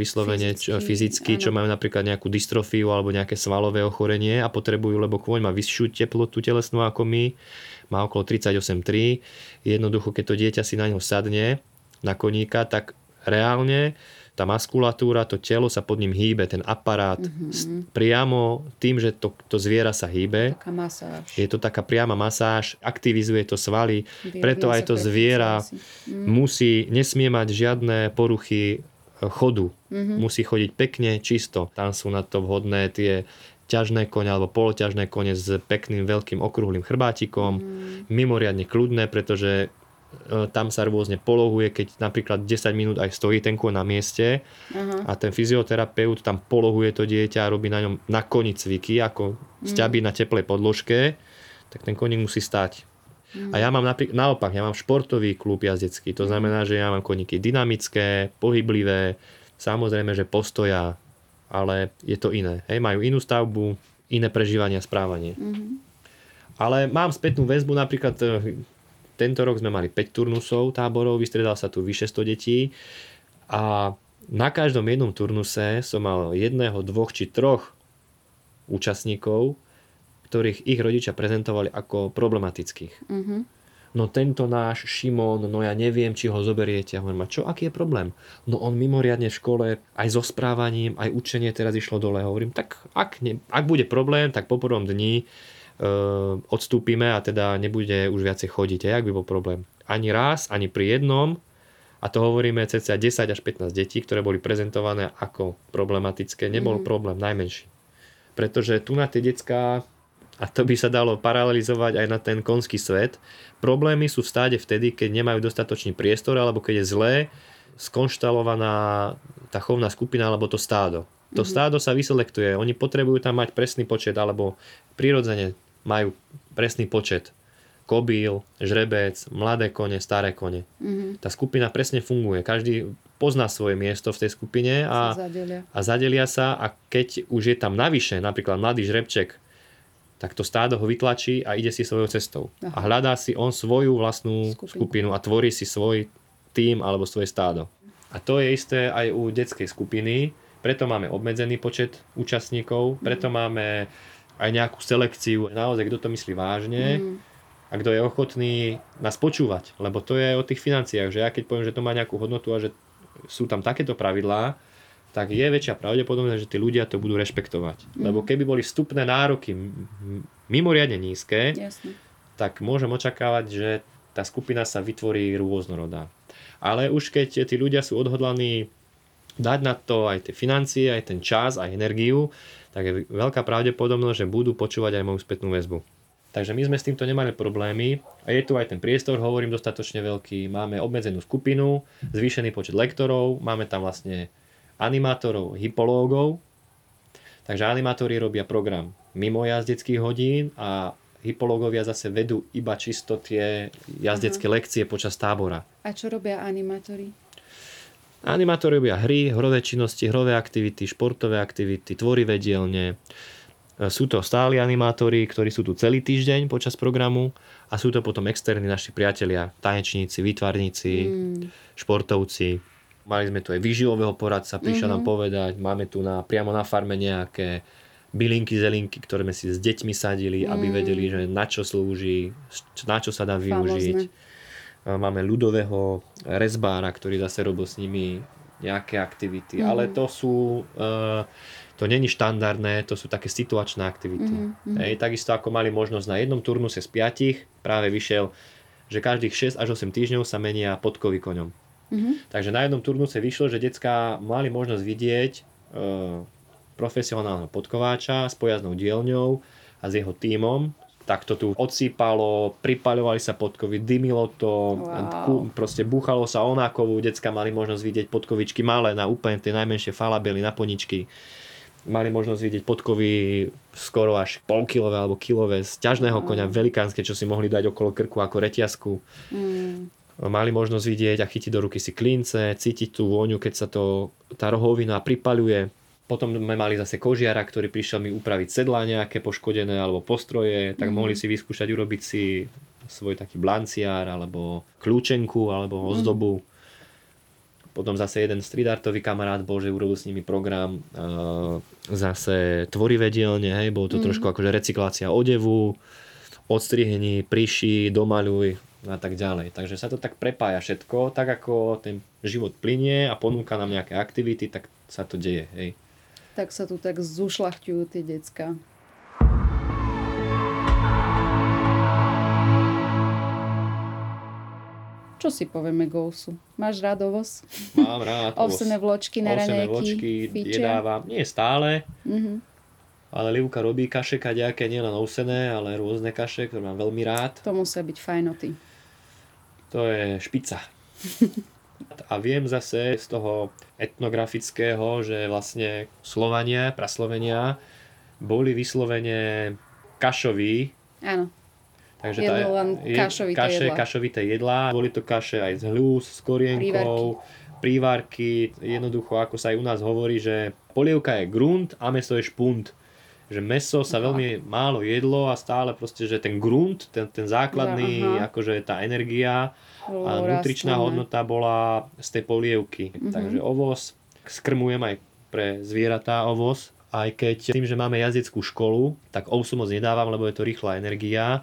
Speaker 3: vyslovene fyzicky, fyzicky čo majú napríklad nejakú dystrofiu alebo nejaké svalové ochorenie a potrebujú, lebo kôň má vyššiu teplotu telesnú ako my, má okolo 38,3. Jednoducho, keď to dieťa si na ňo sadne, na koníka, tak reálne tá maskulatúra, to telo sa pod ním hýbe, ten aparát mm-hmm. priamo tým, že to, to zviera sa hýbe.
Speaker 1: Taká masáž.
Speaker 3: Je to taká priama masáž, aktivizuje to svaly, Vyrovná preto aj to zviera mm. musí, nesmie mať žiadne poruchy e, chodu. Mm-hmm. Musí chodiť pekne, čisto. Tam sú na to vhodné tie ťažné kone alebo poloťažné kone s pekným veľkým okrúhlým chrbátikom, mm. mimoriadne kľudné, pretože tam sa rôzne polohuje, keď napríklad 10 minút aj stojí ten kôň na mieste uh-huh. a ten fyzioterapeut tam polohuje to dieťa a robí na ňom na koni cviky, ako sťaby uh-huh. na teplej podložke, tak ten koník musí stať. Uh-huh. A ja mám napríklad, naopak, ja mám športový klub jazdecký, to znamená, že ja mám koníky dynamické, pohyblivé, samozrejme, že postoja, ale je to iné. Hej, majú inú stavbu, iné prežívanie a správanie. Uh-huh. Ale mám spätnú väzbu napríklad e, tento rok sme mali 5 turnusov táborov, vystredal sa tu vyše 100 detí a na každom jednom turnuse som mal jedného, dvoch či troch účastníkov, ktorých ich rodičia prezentovali ako problematických. Mm-hmm. No tento náš Šimon, no ja neviem, či ho zoberiete. A hovorím, a čo, aký je problém? No on mimoriadne v škole, aj so správaním, aj učenie teraz išlo dole. Hovorím, tak ak, ne, ak bude problém, tak po prvom dni odstúpime a teda nebude už viacej chodiť, aj ak by bol problém. Ani raz, ani pri jednom, a to hovoríme cca 10 až 15 detí, ktoré boli prezentované ako problematické, nebol mm. problém najmenší. Pretože tu na tie decká, a to by sa dalo paralelizovať aj na ten konský svet, problémy sú v stáde vtedy, keď nemajú dostatočný priestor alebo keď je zlé skonštalovaná tá chovná skupina alebo to stádo. To mm-hmm. stádo sa vyselektuje, oni potrebujú tam mať presný počet alebo prirodzene majú presný počet kobíl, žrebec, mladé kone, staré kone. Mm-hmm. Tá skupina presne funguje. Každý pozná svoje miesto v tej skupine a, zadelia. a zadelia sa a keď už je tam navyše, napríklad mladý žrebček, tak to stádo ho vytlačí a ide si svojou cestou. Aha. A hľadá si on svoju vlastnú skupinu. skupinu a tvorí si svoj tým alebo svoje stádo. A to je isté aj u detskej skupiny, preto máme obmedzený počet účastníkov, preto mm. máme aj nejakú selekciu. Naozaj, kto to myslí vážne mm. a kto je ochotný nás počúvať. Lebo to je o tých financiách, že ja keď poviem, že to má nejakú hodnotu a že sú tam takéto pravidlá, tak je väčšia pravdepodobnosť, že tí ľudia to budú rešpektovať. Mm. Lebo keby boli vstupné nároky mimoriadne nízke,
Speaker 1: Jasne.
Speaker 3: tak môžem očakávať, že tá skupina sa vytvorí rôznorodá. Ale už keď tí ľudia sú odhodlaní dať na to aj tie financie, aj ten čas, aj energiu, tak je veľká pravdepodobnosť, že budú počúvať aj moju spätnú väzbu. Takže my sme s týmto nemali problémy a je tu aj ten priestor, hovorím, dostatočne veľký. Máme obmedzenú skupinu, zvýšený počet lektorov, máme tam vlastne animátorov, hypológov. Takže animátori robia program mimo jazdeckých hodín a hypológovia zase vedú iba čisto tie jazdecké uh-huh. lekcie počas tábora.
Speaker 1: A čo robia animátori?
Speaker 3: Animátori robia hry, hrové činnosti, hrové aktivity, športové aktivity, tvorivé dielne. Sú to stáli animátori, ktorí sú tu celý týždeň počas programu a sú to potom externí naši priatelia, tanečníci, výtvarníci, mm. športovci. Mali sme tu aj výživového poradca, prišiel mm-hmm. nám povedať, máme tu na, priamo na farme nejaké bylinky, zelinky, ktoré sme si s deťmi sadili, mm. aby vedeli, že na čo slúži, na čo sa dá využiť. Famozne Máme ľudového rezbára, ktorý zase robil s nimi nejaké aktivity. Mm. Ale to sú... Uh, to není štandardné, to sú také situačné aktivity. Mm-hmm. Hej, takisto ako mali možnosť na jednom turnuse z piatich, práve vyšiel, že každých 6 až 8 týždňov sa menia podkovy koňom. Mm-hmm. Takže na jednom turnuse vyšlo, že decka mali možnosť vidieť e, profesionálneho podkováča s pojazdnou dielňou a s jeho tímom, tak to tu odsýpalo, pripaľovali sa podkovy, dymilo to, wow. proste búchalo sa onákovú, decka mali možnosť vidieť podkovičky malé na úplne tie najmenšie falabely, na poničky. Mali možnosť vidieť podkovy skoro až polkilové alebo kilové z ťažného wow. koňa, velikánske, čo si mohli dať okolo krku ako reťazku. Mm. Mali možnosť vidieť a chytiť do ruky si klince, cítiť tú vôňu, keď sa to, tá rohovina pripaľuje potom sme mali zase kožiara, ktorý prišiel mi upraviť sedlá nejaké poškodené alebo postroje, tak mm. mohli si vyskúšať urobiť si svoj taký blanciár alebo kľúčenku alebo mhm. ozdobu. Mm. Potom zase jeden stridartový kamarát bol, že urobil s nimi program uh, zase tvorivé dielne, hej, bolo to mm. trošku akože recyklácia odevu, odstrihení, priši, domaľuj a tak ďalej. Takže sa to tak prepája všetko, tak ako ten život plinie a ponúka nám nejaké aktivity, tak sa to deje. Hej
Speaker 1: tak sa tu tak zušľachťujú tie decka. Čo si povieme Gousu? Máš rád ovoz?
Speaker 3: Mám rád.
Speaker 1: Ovsené vločky na
Speaker 3: Ovsené vločky jedávam. Nie stále. Mm-hmm. Ale Livka robí kaše kaďaké, nielen ovsené, ale rôzne kaše, ktoré mám veľmi rád.
Speaker 1: To musia byť fajnoty.
Speaker 3: To je špica. A viem zase z toho etnografického, že vlastne Slovania, praslovenia boli vyslovene kašoví.
Speaker 1: Áno.
Speaker 3: Takže tá, len kašovité kaše, jedlá. kašovité jedlá. Boli to kaše aj z hľús, s korienkou, prívárky. Jednoducho, ako sa aj u nás hovorí, že polievka je grunt a meso je špunt. Že meso sa Aha. veľmi málo jedlo a stále proste, že ten grunt, ten, ten základný, Aha. akože tá energia a nutričná hodnota bola z tej polievky. Mm-hmm. Takže ovoz, skrmujem aj pre zvieratá ovoz, aj keď tým, že máme jazdeckú školu, tak ovsu moc nedávam, lebo je to rýchla energia.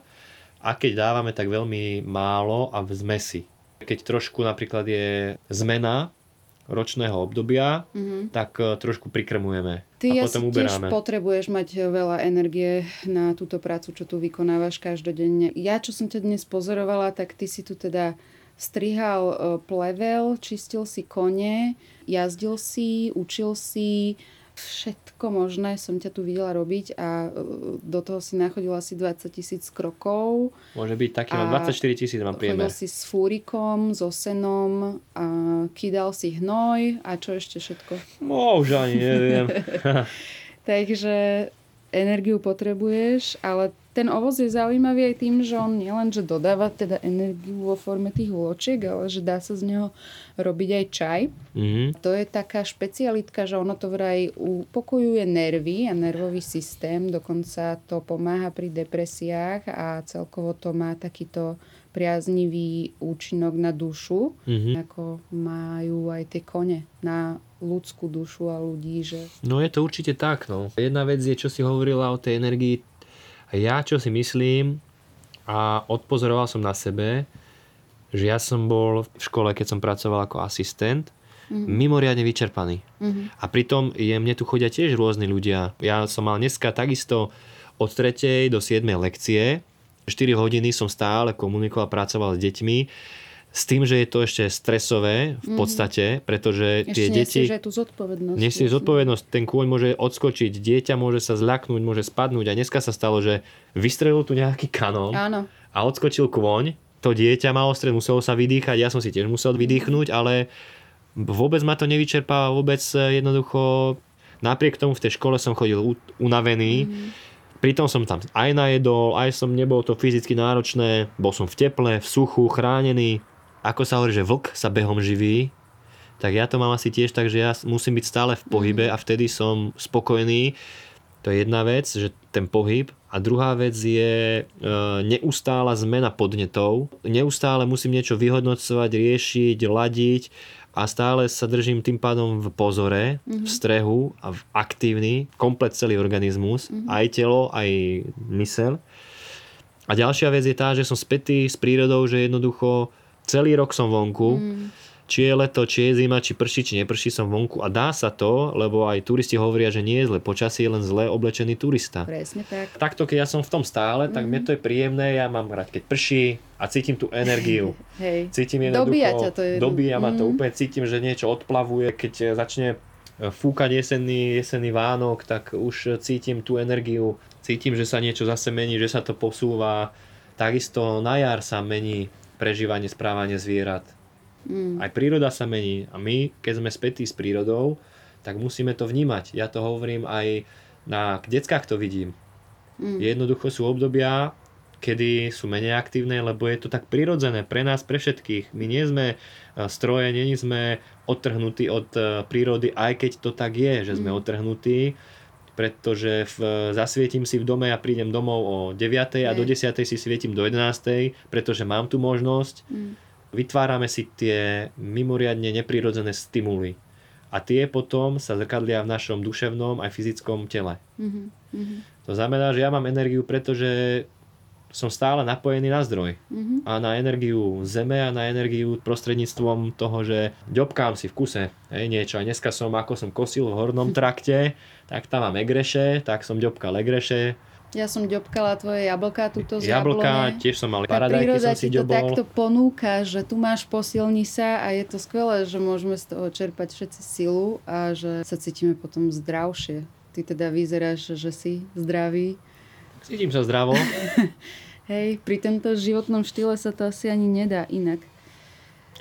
Speaker 3: A keď dávame, tak veľmi málo a v zmesi. Keď trošku napríklad je zmena ročného obdobia, mm-hmm. tak e, trošku prikrmujeme
Speaker 1: Ty
Speaker 3: a potom uberáme.
Speaker 1: tiež potrebuješ mať veľa energie na túto prácu, čo tu vykonávaš každodenne. Ja, čo som ťa dnes pozorovala, tak ty si tu teda strihal e, plevel, čistil si kone, jazdil si, učil si, všetko možné som ťa tu videla robiť a e, do toho si nachodila asi 20 tisíc krokov.
Speaker 3: Môže byť taký, mám 24 tisíc mám priemer.
Speaker 1: Chodil si s fúrikom, so senom a kýdal si hnoj a čo ešte všetko?
Speaker 3: No, už ani neviem.
Speaker 1: Takže energiu potrebuješ, ale ten ovoz je zaujímavý aj tým, že on nielen, že dodáva teda energiu vo forme tých vločiek, ale že dá sa z neho robiť aj čaj. Mm-hmm. To je taká špecialitka, že ono to vraj upokojuje nervy a nervový systém, dokonca to pomáha pri depresiách a celkovo to má takýto priaznivý účinok na dušu, mm-hmm. ako majú aj tie kone na ľudskú dušu a ľudí, že...
Speaker 3: No je to určite tak, no. Jedna vec je, čo si hovorila o tej energii. Ja čo si myslím, a odpozoroval som na sebe, že ja som bol v škole, keď som pracoval ako asistent, mm-hmm. mimoriadne vyčerpaný. Mm-hmm. A pritom je, mne tu chodia tiež rôzni ľudia. Ja som mal dneska takisto od 3. do 7. lekcie. 4 hodiny som stále komunikoval, pracoval s deťmi s tým, že je to ešte stresové v mhm. podstate, pretože
Speaker 1: ešte
Speaker 3: tie deti...
Speaker 1: Ešte tú zodpovednosť.
Speaker 3: Nesieš zodpovednosť, ten kôň môže odskočiť, dieťa môže sa zľaknúť, môže spadnúť a dneska sa stalo, že vystrelil tu nejaký kanón
Speaker 1: Áno.
Speaker 3: a odskočil kôň, to dieťa malo stred, muselo sa vydýchať, ja som si tiež musel vydýchnuť, ale vôbec ma to nevyčerpá, vôbec jednoducho, napriek tomu v tej škole som chodil unavený, mm pritom som tam aj najedol, aj som nebol to fyzicky náročné, bol som v teple, v suchu, chránený, ako sa hovorí, že vlk sa behom živí, tak ja to mám asi tiež tak, že ja musím byť stále v pohybe a vtedy som spokojný. To je jedna vec, že ten pohyb. A druhá vec je e, neustála zmena podnetov. Neustále musím niečo vyhodnocovať, riešiť, ladiť a stále sa držím tým pádom v pozore, mm-hmm. v mhm. strehu a v aktívny, komplet celý organizmus, mm-hmm. aj telo, aj mysel. A ďalšia vec je tá, že som spätý s prírodou, že jednoducho celý rok som vonku, mm. či je leto, či je zima, či prší, či neprší, som vonku a dá sa to, lebo aj turisti hovoria, že nie je zle počasie, len zle oblečený turista.
Speaker 1: Presne tak.
Speaker 3: Takto, keď ja som v tom stále, tak mm. mne to je príjemné, ja mám rád, keď prší a cítim tú energiu.
Speaker 1: Hej.
Speaker 3: Cítim
Speaker 1: dobíja ťa to. Je...
Speaker 3: Dobíja mm. ma to, mhm. úplne cítim, že niečo odplavuje, keď začne fúkať jesenný, jesenný Vánok, tak už cítim tú energiu, cítim, že sa niečo zase mení, že sa to posúva. Takisto na jar sa mení prežívanie, správanie zvierat. Mm. Aj príroda sa mení a my, keď sme spätí s prírodou, tak musíme to vnímať. Ja to hovorím aj na deckách to vidím. Mm. Jednoducho sú obdobia, kedy sú menej aktívne, lebo je to tak prirodzené pre nás, pre všetkých. My nie sme e, stroje, nie sme odtrhnutí od e, prírody, aj keď to tak je, že sme mm. odtrhnutí pretože v, zasvietím si v dome a prídem domov o 9 a do 10 si svietim do 11, pretože mám tu možnosť. Mm. Vytvárame si tie mimoriadne neprirodzené stimuly. A tie potom sa zrkadlia v našom duševnom aj fyzickom tele. Mm-hmm. To znamená, že ja mám energiu, pretože som stále napojený na zdroj mm-hmm. a na energiu zeme a na energiu prostredníctvom toho, že ďobkám si v kuse hej, niečo. A dneska som, ako som kosil v hornom trakte, tak tam mám egreše, tak som ďobkal egreše.
Speaker 1: Ja som ďobkala tvoje jablka tuto z
Speaker 3: Jablka, tiež som mal paradajky, som si ďobol.
Speaker 1: takto ponúka, že tu máš posilni sa a je to skvelé, že môžeme z toho čerpať všetci silu a že sa cítime potom zdravšie. Ty teda vyzeráš, že si zdravý.
Speaker 3: Cítim sa zdravo.
Speaker 1: Hej, pri tomto životnom štýle sa to asi ani nedá inak.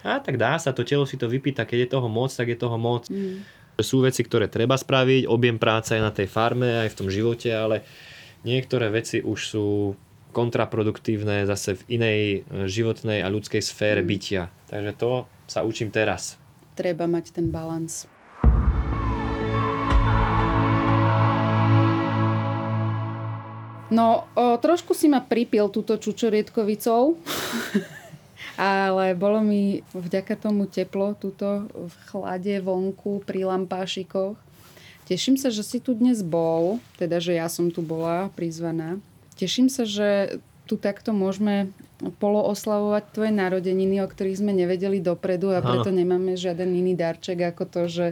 Speaker 3: A tak dá sa, to telo si to vypýta, keď je toho moc, tak je toho moc. Mm. Sú veci, ktoré treba spraviť, objem práce aj na tej farme, aj v tom živote, ale niektoré veci už sú kontraproduktívne zase v inej e, životnej a ľudskej sfére mm. bytia. Takže to sa učím teraz.
Speaker 1: Treba mať ten balans. No, o, trošku si ma pripil túto čučoriedkovicou, ale bolo mi vďaka tomu teplo túto v chlade vonku pri lampášikoch. Teším sa, že si tu dnes bol, teda, že ja som tu bola prizvaná. Teším sa, že tu takto môžeme polooslavovať tvoje narodeniny, o ktorých sme nevedeli dopredu a preto nemáme žiaden iný darček ako to, že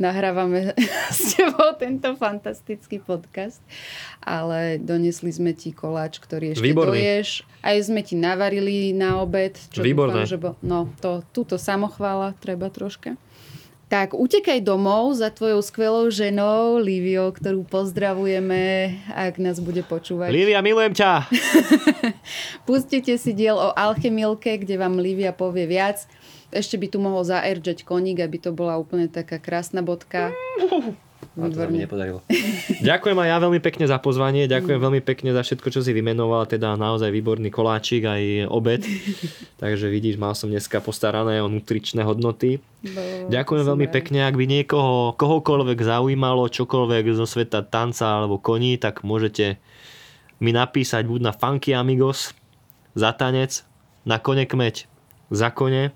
Speaker 1: nahrávame s tebou tento fantastický podcast. Ale donesli sme ti koláč, ktorý ešte Výborný. doješ. Aj sme ti navarili na obed.
Speaker 3: Čo Výborné. Dúfam,
Speaker 1: že bo... No, to, túto samochvála treba troška. Tak utekaj domov za tvojou skvelou ženou Líviou, ktorú pozdravujeme, ak nás bude počúvať.
Speaker 3: Lívia, milujem ťa!
Speaker 1: Pustite si diel o alchemilke, kde vám Lívia povie viac. Ešte by tu mohol zaerdžať koník, aby to bola úplne taká krásna bodka.
Speaker 3: A to sa mi nepodarilo. Ďakujem aj ja veľmi pekne za pozvanie, ďakujem veľmi pekne za všetko, čo si vymenoval, teda naozaj výborný koláčik aj obed. Takže vidíš, mal som dneska postarané o nutričné hodnoty. Bo, ďakujem veľmi rád. pekne, ak by niekoho, kohokoľvek zaujímalo čokoľvek zo sveta tanca alebo koní, tak môžete mi napísať buď na Funky Amigos za tanec, na kone kmeď za kone,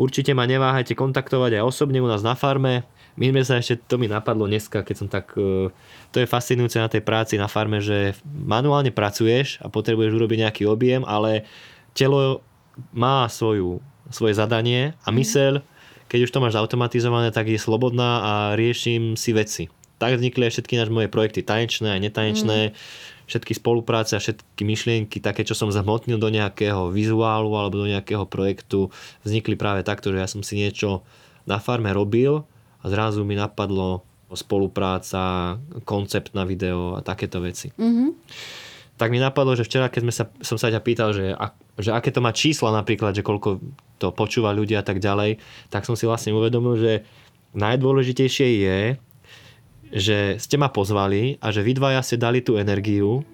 Speaker 3: určite ma neváhajte kontaktovať aj osobne u nás na farme. My sme sa ešte, to mi napadlo dneska, keď som tak, e, to je fascinujúce na tej práci na farme, že manuálne pracuješ a potrebuješ urobiť nejaký objem, ale telo má svoju, svoje zadanie a myseľ, keď už to máš automatizované, tak je slobodná a riešim si veci. Tak vznikli aj všetky naše moje projekty, tanečné aj netanečné, mm. všetky spolupráce a všetky myšlienky, také, čo som zhmotnil do nejakého vizuálu alebo do nejakého projektu, vznikli práve takto, že ja som si niečo na farme robil a zrazu mi napadlo spolupráca, koncept na video a takéto veci. Mm-hmm. Tak mi napadlo, že včera, keď sme sa, som sa ťa pýtal, že, a, že aké to má čísla napríklad, že koľko to počúva ľudia a tak ďalej, tak som si vlastne uvedomil, že najdôležitejšie je, že ste ma pozvali a že vy dvaja ste dali tú energiu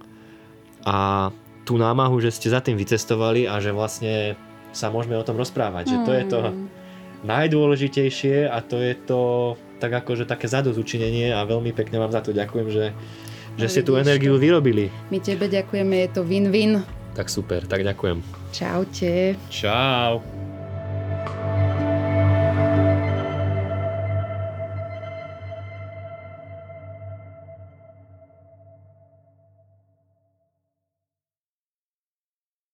Speaker 3: a tú námahu, že ste za tým vycestovali a že vlastne sa môžeme o tom rozprávať. Že to je to, mm najdôležitejšie a to je to tak akože také zadozučinenie a veľmi pekne vám za to ďakujem, že, že ste tú energiu vyrobili.
Speaker 1: My tebe ďakujeme, je to win-win.
Speaker 3: Tak super, tak ďakujem.
Speaker 1: Čaute.
Speaker 3: Čau.